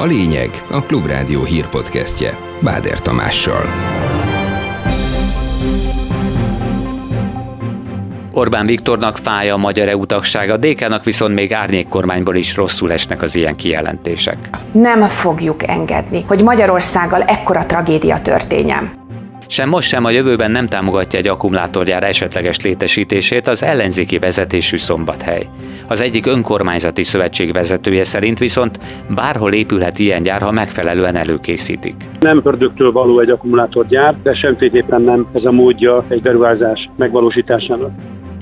A lényeg a Klubrádió hírpodcastje Báder Tamással. Orbán Viktornak fáj a magyar EU tagsága, DK-nak viszont még árnyékkormányból is rosszul esnek az ilyen kijelentések. Nem fogjuk engedni, hogy Magyarországgal ekkora tragédia történjen. Sem most, sem a jövőben nem támogatja egy akkumulátorgyár esetleges létesítését az ellenzéki vezetésű szombathely. Az egyik önkormányzati szövetség vezetője szerint viszont bárhol épülhet ilyen gyár, ha megfelelően előkészítik. Nem ördögtől való egy akkumulátorgyár, de semféleképpen nem ez a módja egy beruházás megvalósításának.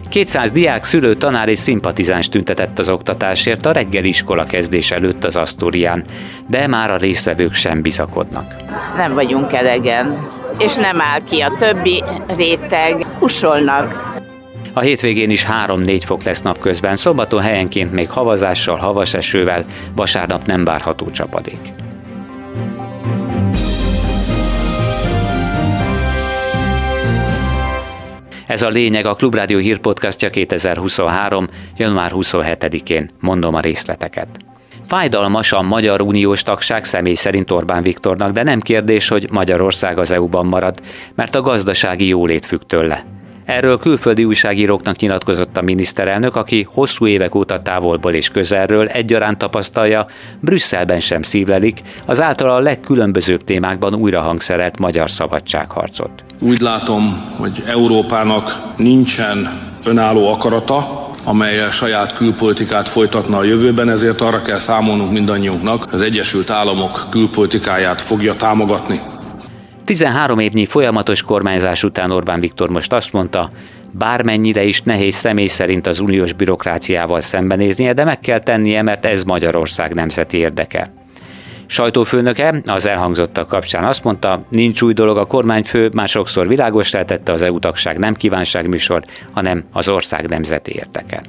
200 diák, szülő, tanár és szimpatizáns tüntetett az oktatásért a reggeli iskola kezdés előtt az Asztórián, de már a résztvevők sem bizakodnak. Nem vagyunk elegen, és nem áll ki a többi réteg, kusolnak. A hétvégén is 3-4 fok lesz napközben, szombaton helyenként még havazással, havas esővel, vasárnap nem várható csapadék. Ez a lényeg a Klubrádió hírpodcastja 2023. január 27-én. Mondom a részleteket. Fájdalmas a Magyar Uniós tagság személy szerint Orbán Viktornak, de nem kérdés, hogy Magyarország az EU-ban marad, mert a gazdasági jólét függ tőle. Erről külföldi újságíróknak nyilatkozott a miniszterelnök, aki hosszú évek óta távolból és közelről egyaránt tapasztalja, Brüsszelben sem szívlelik, az által a legkülönbözőbb témákban újra hangszerelt magyar szabadságharcot. Úgy látom, hogy Európának nincsen önálló akarata, amelyel saját külpolitikát folytatna a jövőben, ezért arra kell számolnunk mindannyiunknak, az Egyesült Államok külpolitikáját fogja támogatni. 13 évnyi folyamatos kormányzás után Orbán Viktor most azt mondta, bármennyire is nehéz személy szerint az uniós bürokráciával szembenéznie, de meg kell tennie, mert ez Magyarország nemzeti érdeke. Sajtófőnöke az elhangzottak kapcsán azt mondta, nincs új dolog a kormányfő, már sokszor világos tette az EU tagság nem kívánságműsor, hanem az ország nemzeti érdeke.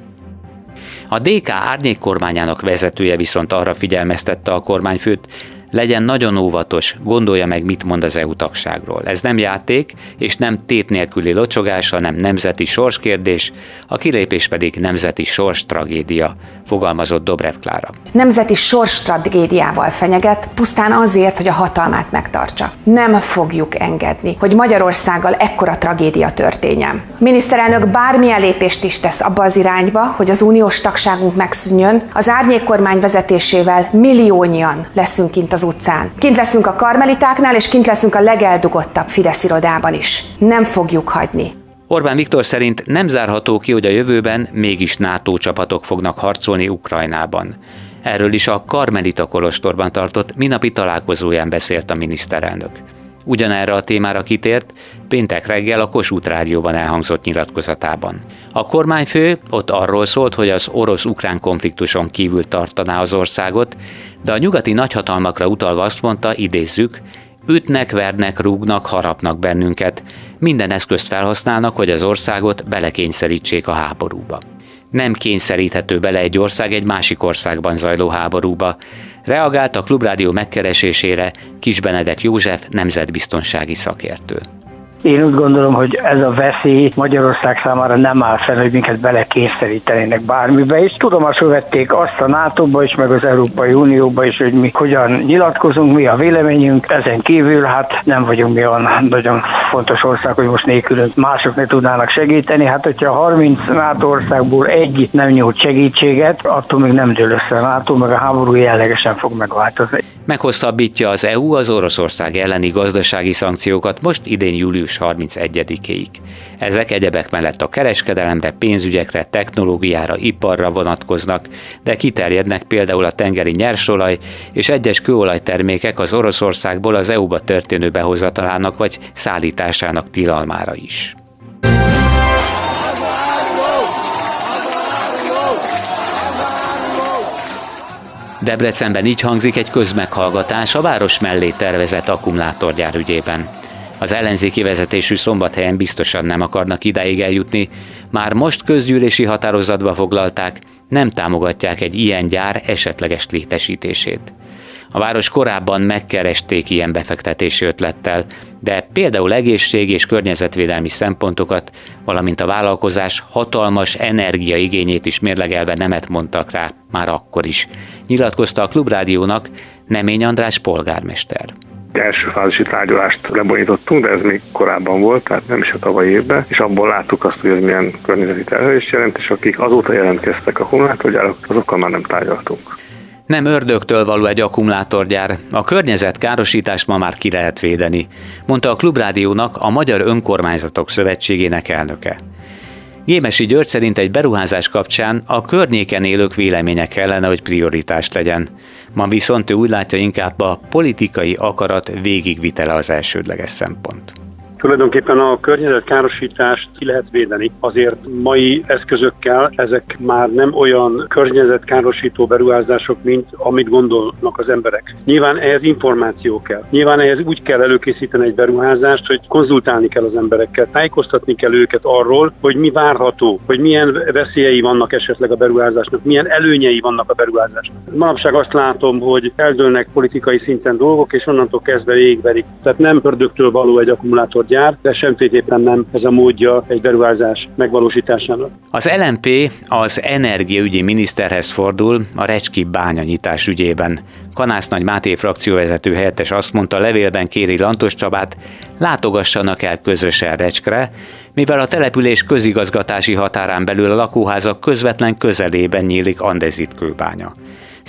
A DK árnyék kormányának vezetője viszont arra figyelmeztette a kormányfőt, legyen nagyon óvatos, gondolja meg, mit mond az EU tagságról. Ez nem játék, és nem tét nélküli locsogás, hanem nemzeti sorskérdés, a kilépés pedig nemzeti sors tragédia, fogalmazott Dobrev Klára. Nemzeti sors tragédiával fenyeget, pusztán azért, hogy a hatalmát megtartsa. Nem fogjuk engedni, hogy Magyarországgal ekkora tragédia történjen. Miniszterelnök bármilyen lépést is tesz abba az irányba, hogy az uniós tagságunk megszűnjön, az árnyék kormány vezetésével milliónyian leszünk kint az az utcán. Kint leszünk a karmelitáknál, és kint leszünk a legeldugottabb Fidesz irodában is. Nem fogjuk hagyni. Orbán Viktor szerint nem zárható ki, hogy a jövőben mégis NATO csapatok fognak harcolni Ukrajnában. Erről is a Karmelita Kolostorban tartott minapi találkozóján beszélt a miniszterelnök. Ugyanerre a témára kitért péntek reggel a Kossuth Rádióban elhangzott nyilatkozatában. A kormányfő ott arról szólt, hogy az orosz-ukrán konfliktuson kívül tartaná az országot, de a nyugati nagyhatalmakra utalva azt mondta, idézzük, ütnek, vernek, rúgnak, harapnak bennünket, minden eszközt felhasználnak, hogy az országot belekényszerítsék a háborúba. Nem kényszeríthető bele egy ország egy másik országban zajló háborúba, reagált a Klubrádió megkeresésére Kis Benedek József nemzetbiztonsági szakértő. Én úgy gondolom, hogy ez a veszély Magyarország számára nem áll fel, hogy minket belekényszerítenének bármibe, és tudomásul vették azt a nato is, meg az Európai Unióba is, hogy mi hogyan nyilatkozunk, mi a véleményünk. Ezen kívül hát nem vagyunk mi olyan nagyon fontos ország, hogy most nélkülünk mások ne tudnának segíteni. Hát, hogyha 30 NATO országból egy nem nyújt segítséget, attól még nem dől össze a NATO, meg a háború jellegesen fog megváltozni. Meghosszabbítja az EU az Oroszország elleni gazdasági szankciókat most idén július 31-ig. Ezek egyebek mellett a kereskedelemre, pénzügyekre, technológiára, iparra vonatkoznak, de kiterjednek például a tengeri nyersolaj és egyes kőolajtermékek az Oroszországból az EU-ba történő behozatalának vagy szállításának tilalmára is. Debrecenben így hangzik egy közmeghallgatás a város mellé tervezett akkumulátorgyár ügyében. Az ellenzéki vezetésű szombathelyen biztosan nem akarnak idáig eljutni, már most közgyűlési határozatba foglalták, nem támogatják egy ilyen gyár esetleges létesítését. A város korábban megkeresték ilyen befektetési ötlettel, de például egészség és környezetvédelmi szempontokat, valamint a vállalkozás hatalmas energiaigényét is mérlegelve nemet mondtak rá már akkor is, nyilatkozta a Klubrádiónak Nemény András polgármester első fázisi tárgyalást lebonyítottunk, de ez még korábban volt, tehát nem is a tavalyi évben, és abból láttuk azt, hogy ez milyen környezeti terhelést jelent, és akik azóta jelentkeztek a akkumulátorgyárak, azokkal már nem tárgyaltunk. Nem ördögtől való egy akkumulátorgyár, a környezet károsítást ma már ki lehet védeni, mondta a Klubrádiónak a Magyar Önkormányzatok Szövetségének elnöke. Gémesi György szerint egy beruházás kapcsán a környéken élők véleménye kellene, hogy prioritás legyen. Ma viszont ő úgy látja inkább a politikai akarat végigvitele az elsődleges szempont. Tulajdonképpen a környezetkárosítást ki lehet védeni. Azért mai eszközökkel ezek már nem olyan környezetkárosító beruházások, mint amit gondolnak az emberek. Nyilván ehhez információ kell. Nyilván ehhez úgy kell előkészíteni egy beruházást, hogy konzultálni kell az emberekkel, tájékoztatni kell őket arról, hogy mi várható, hogy milyen veszélyei vannak esetleg a beruházásnak, milyen előnyei vannak a beruházásnak. Manapság azt látom, hogy eldőlnek politikai szinten dolgok, és onnantól kezdve végigverik. Tehát nem ördögtől való egy akkumulátor gyár, de semféleképpen nem ez a módja egy beruházás megvalósításának. Az LNP az energiaügyi miniszterhez fordul a Recski bányanyítás ügyében. Kanász Nagy Máté frakcióvezető helyettes azt mondta, levélben kéri Lantos Csabát, látogassanak el közösen Recskre, mivel a település közigazgatási határán belül a lakóházak közvetlen közelében nyílik andezit kőbánya.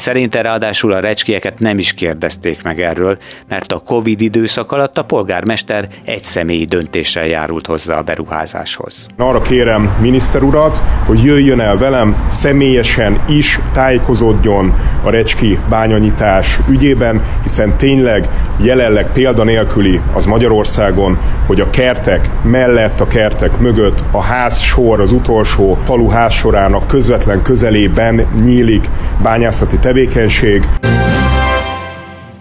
Szerinte ráadásul a recskieket nem is kérdezték meg erről, mert a Covid időszak alatt a polgármester egy személyi döntéssel járult hozzá a beruházáshoz. Arra kérem miniszter urat, hogy jöjjön el velem, személyesen is tájékozódjon a recski bányanyítás ügyében, hiszen tényleg jelenleg példanélküli az Magyarországon, hogy a kertek mellett, a kertek mögött a ház sor, az utolsó falu házsorának közvetlen közelében nyílik bányászati tevékenység.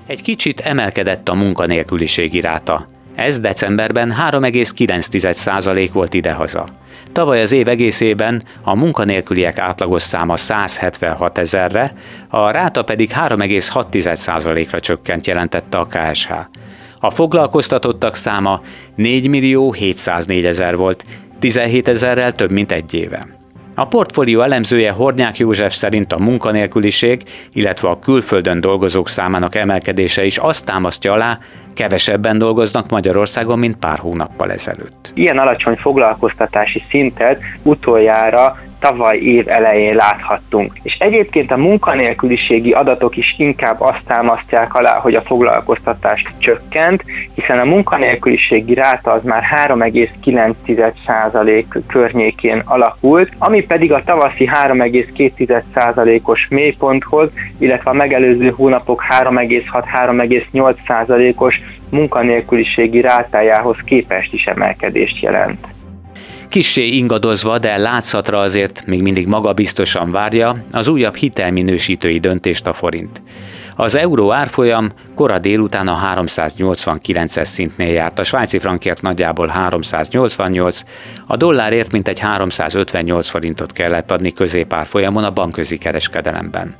Egy kicsit emelkedett a munkanélküliségi ráta. Ez decemberben 3,9% volt idehaza. Tavaly az év egészében a munkanélküliek átlagos száma 176 ezerre, a ráta pedig 3,6%-ra csökkent, jelentette a KSH. A foglalkoztatottak száma 4 millió 704 ezer volt, 17 ezerrel több mint egy éve. A portfólió elemzője Hornyák József szerint a munkanélküliség, illetve a külföldön dolgozók számának emelkedése is azt támasztja alá, kevesebben dolgoznak Magyarországon, mint pár hónappal ezelőtt. Ilyen alacsony foglalkoztatási szintet utoljára tavaly év elején láthattunk. És egyébként a munkanélküliségi adatok is inkább azt támasztják alá, hogy a foglalkoztatás csökkent, hiszen a munkanélküliségi ráta az már 3,9% környékén alakult, ami pedig a tavaszi 3,2%-os mélyponthoz, illetve a megelőző hónapok 3,6-3,8%-os munkanélküliségi rátájához képest is emelkedést jelent. Kissé ingadozva, de látszatra azért még mindig magabiztosan várja az újabb hitelminősítői döntést a forint. Az euró árfolyam kora délután a 389-es szintnél járt, a svájci frankért nagyjából 388, a dollárért mintegy 358 forintot kellett adni középárfolyamon a bankközi kereskedelemben.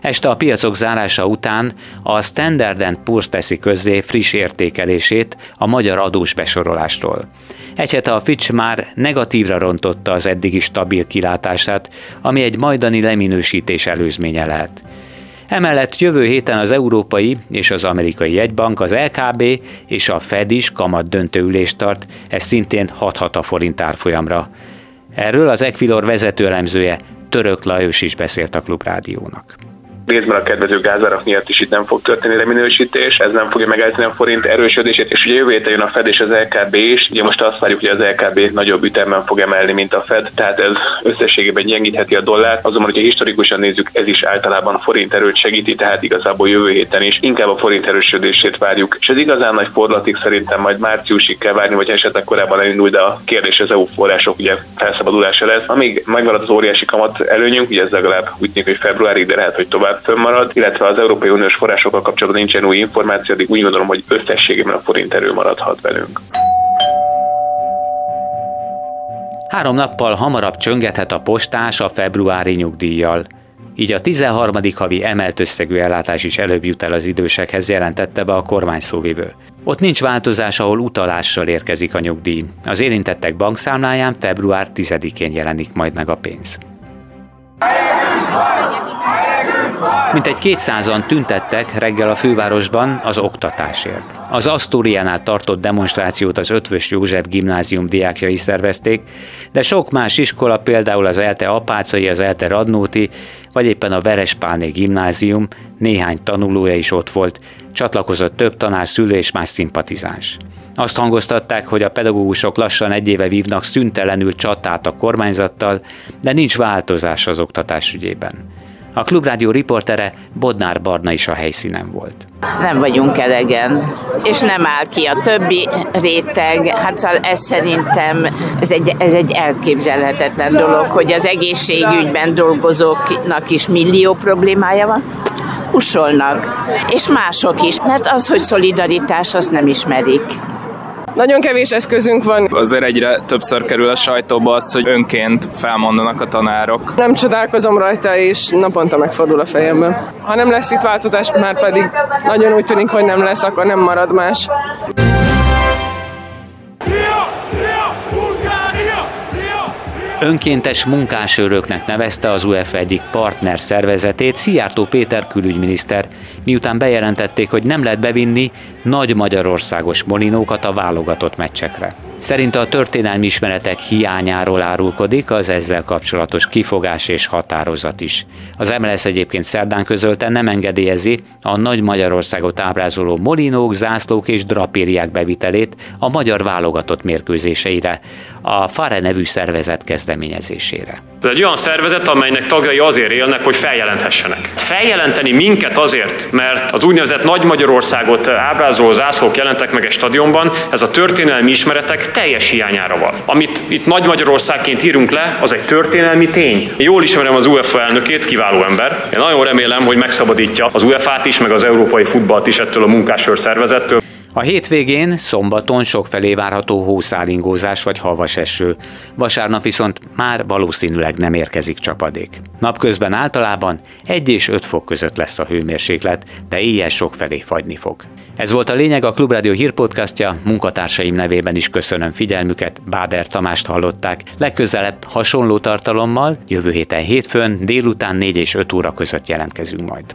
Este a piacok zárása után a Standard Poor's teszi közzé friss értékelését a magyar adós besorolásról. Egy hete a Fitch már negatívra rontotta az eddigi stabil kilátását, ami egy majdani leminősítés előzménye lehet. Emellett jövő héten az Európai és az Amerikai Jegybank, az LKB és a Fed is kamat döntőülést tart, ez szintén hathat a forint árfolyamra. Erről az Equilor vezetőelemzője Török Lajos is beszélt a Klubrádiónak részben a kedvező gázárak miatt is itt nem fog történni reminősítés, ez nem fogja megállítani a forint erősödését, és ugye jövő héten jön a Fed és az LKB is, ugye most azt várjuk, hogy az LKB nagyobb ütemben fog emelni, mint a Fed, tehát ez összességében gyengítheti a dollárt, azonban, hogyha historikusan nézzük, ez is általában forint erőt segíti, tehát igazából jövő héten is inkább a forint erősödését várjuk. És ez igazán nagy fordulatig szerintem majd márciusig kell várni, vagy esetleg korábban elindul, de a kérdés az EU források ugye felszabadulása lesz. Amíg megmarad az óriási kamat előnyünk, ugye ez legalább úgy tűnik, hogy februárig, de lehet, hogy tovább fönnmarad, illetve az Európai Uniós forrásokkal kapcsolatban nincsen új információ, addig úgy gondolom, hogy összességében a forint erő maradhat velünk. Három nappal hamarabb csöngethet a postás a februári nyugdíjjal. Így a 13. havi emelt összegű ellátás is előbb jut el az idősekhez, jelentette be a kormány szóvivő. Ott nincs változás, ahol utalással érkezik a nyugdíj. Az érintettek bankszámláján február 10-én jelenik majd meg a pénz. Mintegy kétszázan tüntettek reggel a fővárosban az oktatásért. Az Asztóriánál tartott demonstrációt az Ötvös József gimnázium diákjai szervezték, de sok más iskola, például az ELTE Apácai, az ELTE Radnóti, vagy éppen a Verespálné gimnázium, néhány tanulója is ott volt, csatlakozott több tanár, szülő és más szimpatizáns. Azt hangoztatták, hogy a pedagógusok lassan egy éve vívnak szüntelenül csatát a kormányzattal, de nincs változás az oktatás ügyében. A Klubrádió riportere Bodnár Barna is a helyszínen volt. Nem vagyunk elegen, és nem áll ki a többi réteg. Hát szóval ez szerintem ez egy, ez egy elképzelhetetlen dolog, hogy az egészségügyben dolgozóknak is millió problémája van usolnak, és mások is, mert az, hogy szolidaritás, azt nem ismerik. Nagyon kevés eszközünk van. Azért egyre többször kerül a sajtóba az, hogy önként felmondanak a tanárok. Nem csodálkozom rajta, és naponta megfordul a fejemben. Ha nem lesz itt változás, már pedig nagyon úgy tűnik, hogy nem lesz, akkor nem marad más. Önkéntes munkásőröknek nevezte az UEFA egyik partner szervezetét Szijjártó Péter külügyminiszter, miután bejelentették, hogy nem lehet bevinni nagy magyarországos molinókat a válogatott meccsekre. Szerinte a történelmi ismeretek hiányáról árulkodik az ezzel kapcsolatos kifogás és határozat is. Az MLS egyébként szerdán közölte nem engedélyezi a Nagy Magyarországot ábrázoló molinók, zászlók és drapériák bevitelét a magyar válogatott mérkőzéseire, a FARE nevű szervezet kezdeményezésére. Ez egy olyan szervezet, amelynek tagjai azért élnek, hogy feljelenthessenek. Feljelenteni minket azért, mert az úgynevezett Nagy Magyarországot ábrázoló zászlók jelentek meg egy stadionban, ez a történelmi ismeretek teljes hiányára van. Amit itt Nagy Magyarországként írunk le, az egy történelmi tény. Én jól ismerem az UEFA elnökét, kiváló ember. Én nagyon remélem, hogy megszabadítja az UEFA-t is, meg az európai futballt is ettől a munkásőr szervezettől. A hétvégén, szombaton sokfelé várható hószálingózás vagy havas eső. Vasárnap viszont már valószínűleg nem érkezik csapadék. Napközben általában 1 és 5 fok között lesz a hőmérséklet, de éjjel sokfelé fagyni fog. Ez volt a lényeg a Klubrádió hírpodcastja, munkatársaim nevében is köszönöm figyelmüket, Báder Tamást hallották. Legközelebb hasonló tartalommal jövő héten hétfőn délután 4 és 5 óra között jelentkezünk majd.